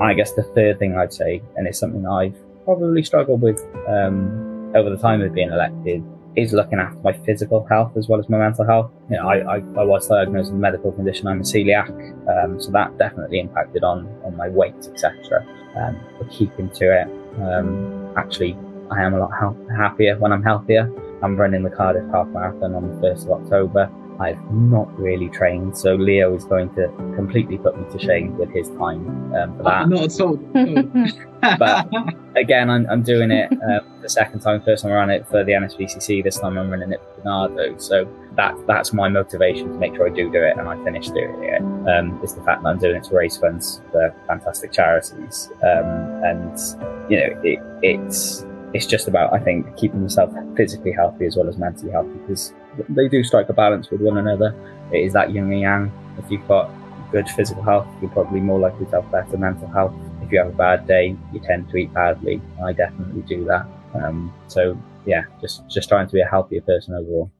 I guess the third thing I'd say, and it's something I've probably struggled with um, over the time of being elected, is looking after my physical health as well as my mental health. You know, I, I, I was diagnosed with a medical condition. I'm a celiac, um, so that definitely impacted on on my weight, etc. Um, but keeping to it, um, actually, I am a lot ha- happier when I'm healthier. I'm running the Cardiff Half Marathon on the 1st of October. I've not really trained, so Leo is going to completely put me to shame with his time um, for that. Not at all. but again, I'm, I'm doing it uh, the second time. First time I ran it for the NSPCC. This time I'm running it for Barnardo. So that that's my motivation to make sure I do do it and I finish doing it. Um, is the fact that I'm doing it to raise funds for fantastic charities. Um, and you know, it, it's it's just about I think keeping yourself physically healthy as well as mentally healthy because they do strike a balance with one another. It is that yin and yang. If you've got good physical health, you're probably more likely to have better mental health. If you have a bad day, you tend to eat badly. I definitely do that. Um, so yeah, just just trying to be a healthier person overall.